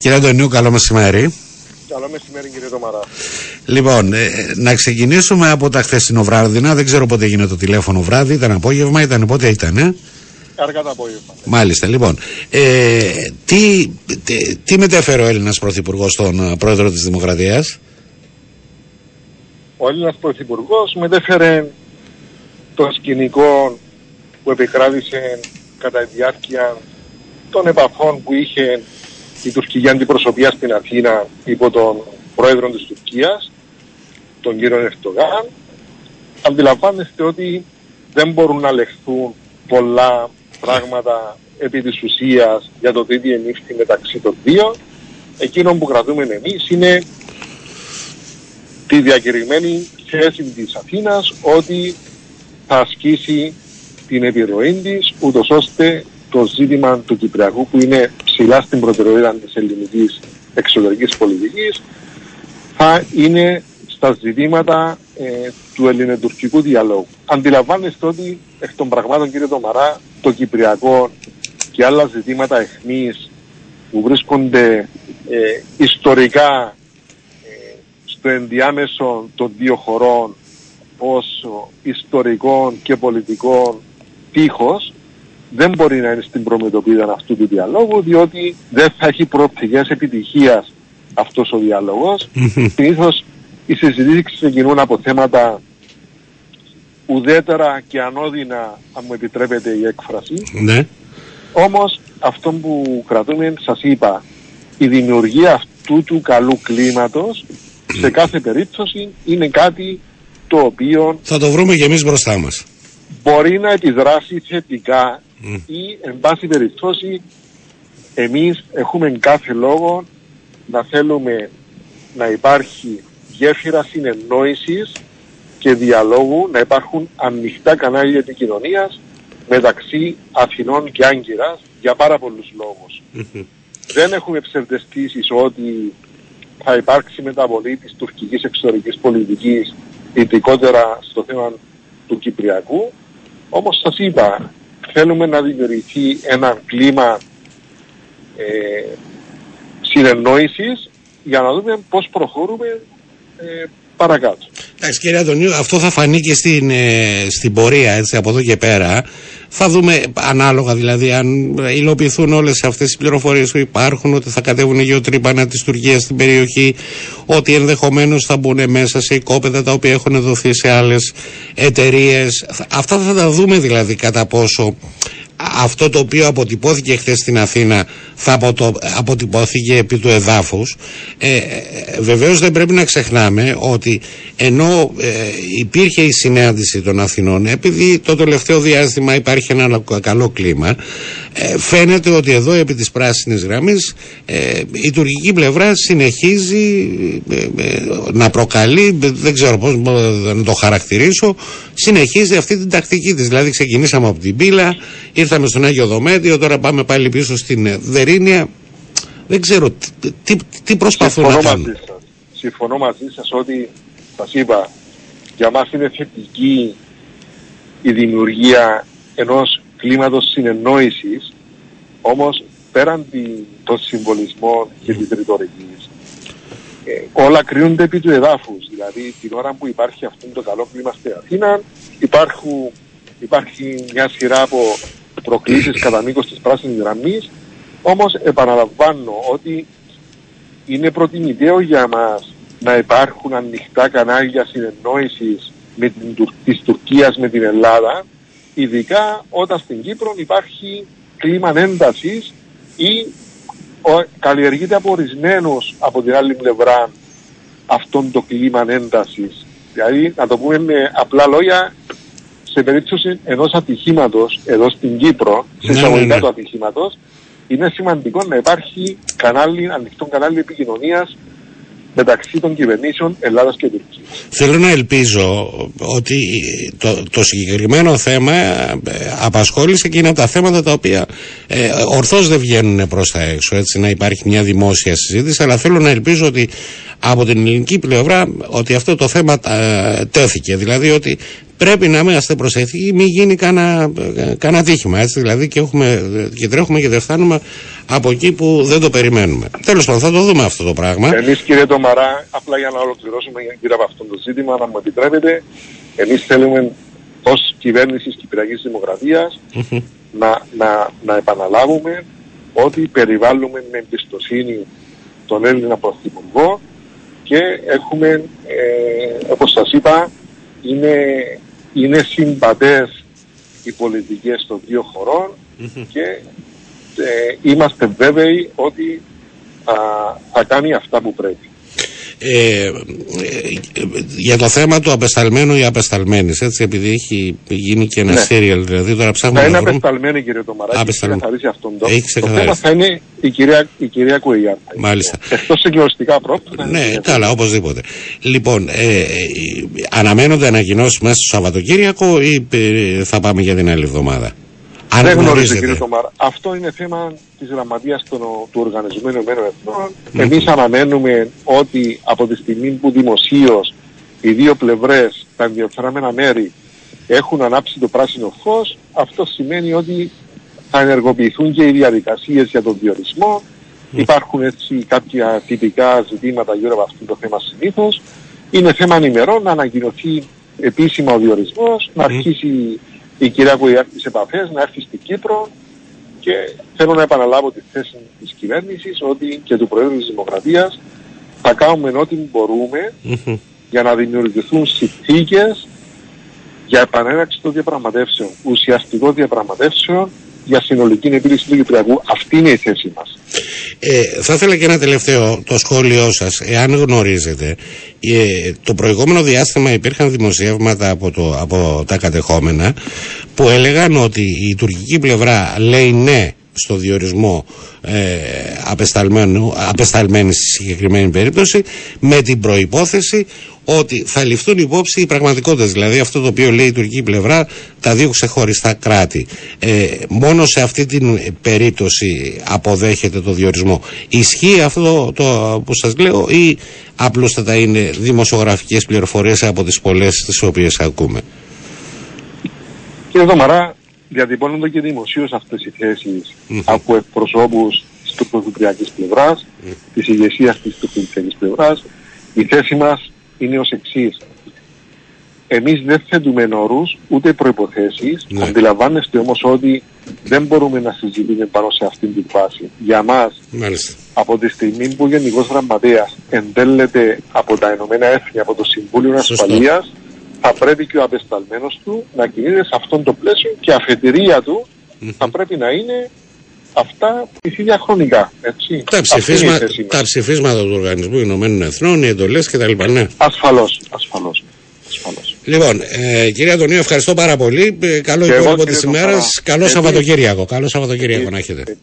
Κύριε Αντωνίου, καλό μεσημέρι. Καλό μεσημέρι κύριε Τωμαρά. Λοιπόν, ε, να ξεκινήσουμε από τα χθεσινοβράδινα. Δεν ξέρω πότε έγινε το τηλέφωνο βράδυ. Ήταν απόγευμα, ήταν πότε ήταν, ε; Αργά το απόγευμα. Μάλιστα, λοιπόν. Ε, τι, τι, τι μετέφερε ο Έλληνας Πρωθυπουργός στον ε, πρόεδρο της Δημοκρατίας, Ο Έλληνας Πρωθυπουργός μετέφερε το σκηνικό που επικράτησε κατά τη διάρκεια των επαφών που είχε η τουρκική αντιπροσωπεία στην Αθήνα υπό τον πρόεδρο της Τουρκίας, τον κύριο Ερτογάν, αντιλαμβάνεστε ότι δεν μπορούν να λεχθούν πολλά πράγματα επί της ουσίας για το τι διενύχθη μεταξύ των δύο. Εκείνο που κρατούμε εμείς είναι τη διακηρυγμένη θέση της Αθήνας ότι θα ασκήσει την επιρροή της ούτως ώστε το ζήτημα του Κυπριακού που είναι ψηλά στην προτεραιότητα της ελληνικής εξωτερικής πολιτικής θα είναι στα ζητήματα ε, του ελληνοτουρκικού διαλόγου. Αντιλαμβάνεστε ότι εκ των πραγμάτων κύριε Τομαρά το Κυπριακό και άλλα ζητήματα εχμής που βρίσκονται ε, ιστορικά ε, στο ενδιάμεσο των δύο χωρών ως ιστορικών και πολιτικών τείχος δεν μπορεί να είναι στην προμετωπίδα αυτού του διαλόγου διότι δεν θα έχει προοπτικές επιτυχίας αυτός ο διάλογος. Συνήθως οι συζητήσεις ξεκινούν από θέματα ουδέτερα και ανώδυνα, αν μου επιτρέπετε η έκφραση. Ναι. Όμως αυτό που κρατούμε, σας είπα, η δημιουργία αυτού του καλού κλίματος σε κάθε περίπτωση είναι κάτι το οποίο Θα το βρούμε και εμείς μπροστά μας. μπορεί να επιδράσει θετικά ή εν πάση περιπτώσει εμείς έχουμε κάθε λόγο να θέλουμε να υπάρχει γέφυρα συνεννόησης και διαλόγου, να υπάρχουν ανοιχτά κανάλια επικοινωνίας μεταξύ Αθηνών και Άγκυρας για πάρα πολλούς λόγους. Δεν έχουμε ψευδεστήσεις ότι θα υπάρξει μεταβολή της τουρκικής εξωτερικής πολιτικής ειδικότερα στο θέμα του Κυπριακού. Όμως σας είπα, θέλουμε να δημιουργηθεί ένα κλίμα ε, συνεννόησης για να δούμε πώς προχωρούμε ε, παρακάτω. Εντάξει κύριε Αντωνίου, αυτό θα φανεί και στην, ε, στην πορεία έτσι, από εδώ και πέρα. Θα δούμε ανάλογα δηλαδή αν υλοποιηθούν όλες αυτές οι πληροφορίες που υπάρχουν, ότι θα κατέβουν γεωτρύπανα της Τουρκίας στην περιοχή, ότι ενδεχομένως θα μπουν μέσα σε οικόπεδα τα οποία έχουν δοθεί σε άλλες εταιρείες. Αυτά θα τα δούμε δηλαδή κατά πόσο αυτό το οποίο αποτυπώθηκε χθες στην Αθήνα θα αποτο, αποτυπώθηκε επί του εδάφους. Ε, ε, βεβαίως δεν πρέπει να ξεχνάμε ότι ενώ ε, υπήρχε η συνάντηση των Αθηνών επειδή το τελευταίο διάστημα υπάρχει ένα καλό κλίμα ε, φαίνεται ότι εδώ επί της πράσινης γραμμής ε, η τουρκική πλευρά συνεχίζει να προκαλεί δεν ξέρω πώς να το χαρακτηρίσω συνεχίζει αυτή την τακτική της δηλαδή ξεκινήσαμε από την πύλα ήρθαμε στον Άγιο Δομέτιο, τώρα πάμε πάλι πίσω στην ε, Δερίνια. Δεν ξέρω τι, τι, τι προσπαθούν Συμφωνώ να κάνουν. μαζί σας. Συμφωνώ μαζί σας ότι σας είπα για μας είναι θετική η δημιουργία ενός κλίματος συνεννόησης όμως πέραν τη- των συμβολισμών και της ρητορικής ε, όλα κρίνονται επί του εδάφους. Δηλαδή την ώρα που υπάρχει αυτό το καλό κλίμα στην Αθήνα υπάρχουν, υπάρχει μια σειρά από προκλήσεις κατά μήκος της πράσινης γραμμής. Όμως επαναλαμβάνω ότι είναι προτιμητέο για μας να υπάρχουν ανοιχτά κανάλια συνεννόησης με την, Τουρ- της Τουρκίας με την Ελλάδα ειδικά όταν στην Κύπρο υπάρχει κλίμα έντασης ή ο, καλλιεργείται από ορισμένους από την άλλη πλευρά αυτόν το κλίμα έντασης. Δηλαδή, να το πούμε με απλά λόγια, σε περίπτωση ενός ατυχήματος εδώ στην Κύπρο, σε Ναι, εισαγωγικά ναι, ναι. του ατυχήματος, είναι σημαντικό να υπάρχει κανάλι, ανοιχτό κανάλι επικοινωνίας μεταξύ των κυβερνήσεων Ελλάδας και Τουρκίας. Θέλω να ελπίζω ότι το, το συγκεκριμένο θέμα ε, απασχόλησε και είναι από τα θέματα τα οποία ε, ορθώς δεν βγαίνουν προς τα έξω έτσι να υπάρχει μια δημόσια συζήτηση αλλά θέλω να ελπίζω ότι από την ελληνική πλευρά ότι αυτό το θέμα ε, τέθηκε δηλαδή ότι πρέπει να είμαστε προσεκτικοί μην γίνει κανένα, κανένα τύχημα έτσι δηλαδή και, έχουμε, και τρέχουμε και δεν φτάνουμε από εκεί που δεν το περιμένουμε. Τέλος πάντων θα το δούμε αυτό το πράγμα. Εμείς κύριε Τομαρά απλά για να ολοκληρώσουμε γύρω από αυτό το ζήτημα να μου επιτρέπετε εμείς θέλουμε ως κυβέρνησης Κυπριακής Δημοκρατίας να, να, να επαναλάβουμε ότι περιβάλλουμε με εμπιστοσύνη τον Έλληνα Πρωθυπουργό και έχουμε, ε, όπως σας είπα, είναι, είναι συμπατές οι πολιτικές των δύο και ε, είμαστε βέβαιοι ότι θα, θα κάνει αυτά που πρέπει. Ε, ε, για το θέμα του απεσταλμένου ή απεσταλμένης, έτσι, επειδή έχει γίνει και ένα ναι. serial, δηλαδή τώρα ψάχνουμε. Θα είναι απεσταλμένη, κύριε Τωμαράκη, έχει ξεκαθαρίσει αυτόν τον. Έχει ξεκαθαρίσει. Το θέμα θα είναι η κυρία, η κυρία Κουεγιά. Μάλιστα. Εκτός εγκλωστικά πρώτα. Ναι, καλά, οπωσδήποτε. Λοιπόν, ε, ε, αναμένονται ανακοινώσεις μέσα στο Σαββατοκύριακο ή ε, θα πάμε για την άλλη εβδομάδα; Αν δεν γνωρίζω κύριε Τομάρα. Αυτό είναι θέμα της γραμματείας του Οργανισμού Ηνωμένων Εθνών. Mm. Εμείς αναμένουμε ότι από τη στιγμή που δημοσίως οι δύο πλευρές, τα ενδιαφερόμενα μέρη, έχουν ανάψει το πράσινο φως, αυτό σημαίνει ότι θα ενεργοποιηθούν και οι διαδικασίες για τον διορισμό. Mm. Υπάρχουν έτσι κάποια τυπικά ζητήματα γύρω από αυτό το θέμα συνήθως. Είναι θέμα ημερών να ανακοινωθεί επίσημα ο διορισμός, να αρχίσει η κυρία που τις επαφές να έρθει στην Κύπρο και θέλω να επαναλάβω τη θέση της κυβέρνησης ότι και του Προέδρου της Δημοκρατίας θα κάνουμε ό,τι μπορούμε για να δημιουργηθούν συνθήκες για επανέναξη των διαπραγματεύσεων, ουσιαστικών διαπραγματεύσεων για συνολική επίλυση του Κυπριακού. Αυτή είναι η θέση μας. Ε, θα ήθελα και ένα τελευταίο το σχόλιο σας, εάν γνωρίζετε. Ε, το προηγούμενο διάστημα υπήρχαν δημοσιεύματα από, το, από τα κατεχόμενα που έλεγαν ότι η τουρκική πλευρά λέει ναι στο διορισμό ε, απεσταλμένου, απεσταλμένη στη συγκεκριμένη περίπτωση με την προϋπόθεση ότι θα ληφθούν υπόψη οι πραγματικότητες δηλαδή αυτό το οποίο λέει η τουρκική πλευρά τα δύο ξεχωριστά κράτη. Ε, μόνο σε αυτή την περίπτωση αποδέχεται το διορισμό. Ισχύει αυτό το που σας λέω ή απλούστατα είναι δημοσιογραφικές πληροφορίες από τις πολλές τις οποίες ακούμε; Κύριε Δωμαρά, διατυπώνονται και δημοσίως αυτές οι θέσεις mm-hmm. από εκπροσώπους της τουρκοκυπριακής πλευράς, mm-hmm. της ηγεσίας της τουρκοκυπριακής πλευράς. Η θέση μας είναι ως εξής. Εμείς δεν θέτουμε όρους ούτε προϋποθέσεις. Ναι. Αντιλαμβάνεστε όμως ότι δεν μπορούμε να συζητήσουμε πάνω σε αυτήν την φάση. Για μας, Μάλιστα. από τη στιγμή που ο Γενικός Γραμματέας εντέλεται από τα Ηνωμένα Έθνη, από το Συμβούλιο Ασφαλείας, θα πρέπει και ο απεσταλμένος του να κινείται σε αυτόν το πλαίσιο και αφετηρία του θα πρέπει να είναι αυτά που διαχρονικά. Έτσι. Τα, ψηφίσμα, τα ψηφίσματα του Οργανισμού Ηνωμένων Εθνών, οι εντολές κτλ. Ναι. Ασφαλώς, ασφαλώς. ασφαλώς. Λοιπόν, ε, κυρία Αντωνίου, ευχαριστώ πάρα πολύ. Ε, καλό υπόλοιπο της ημέρας. Καλό Σαββατοκύριακο. Καλό Σαββατοκύριακο να έχετε.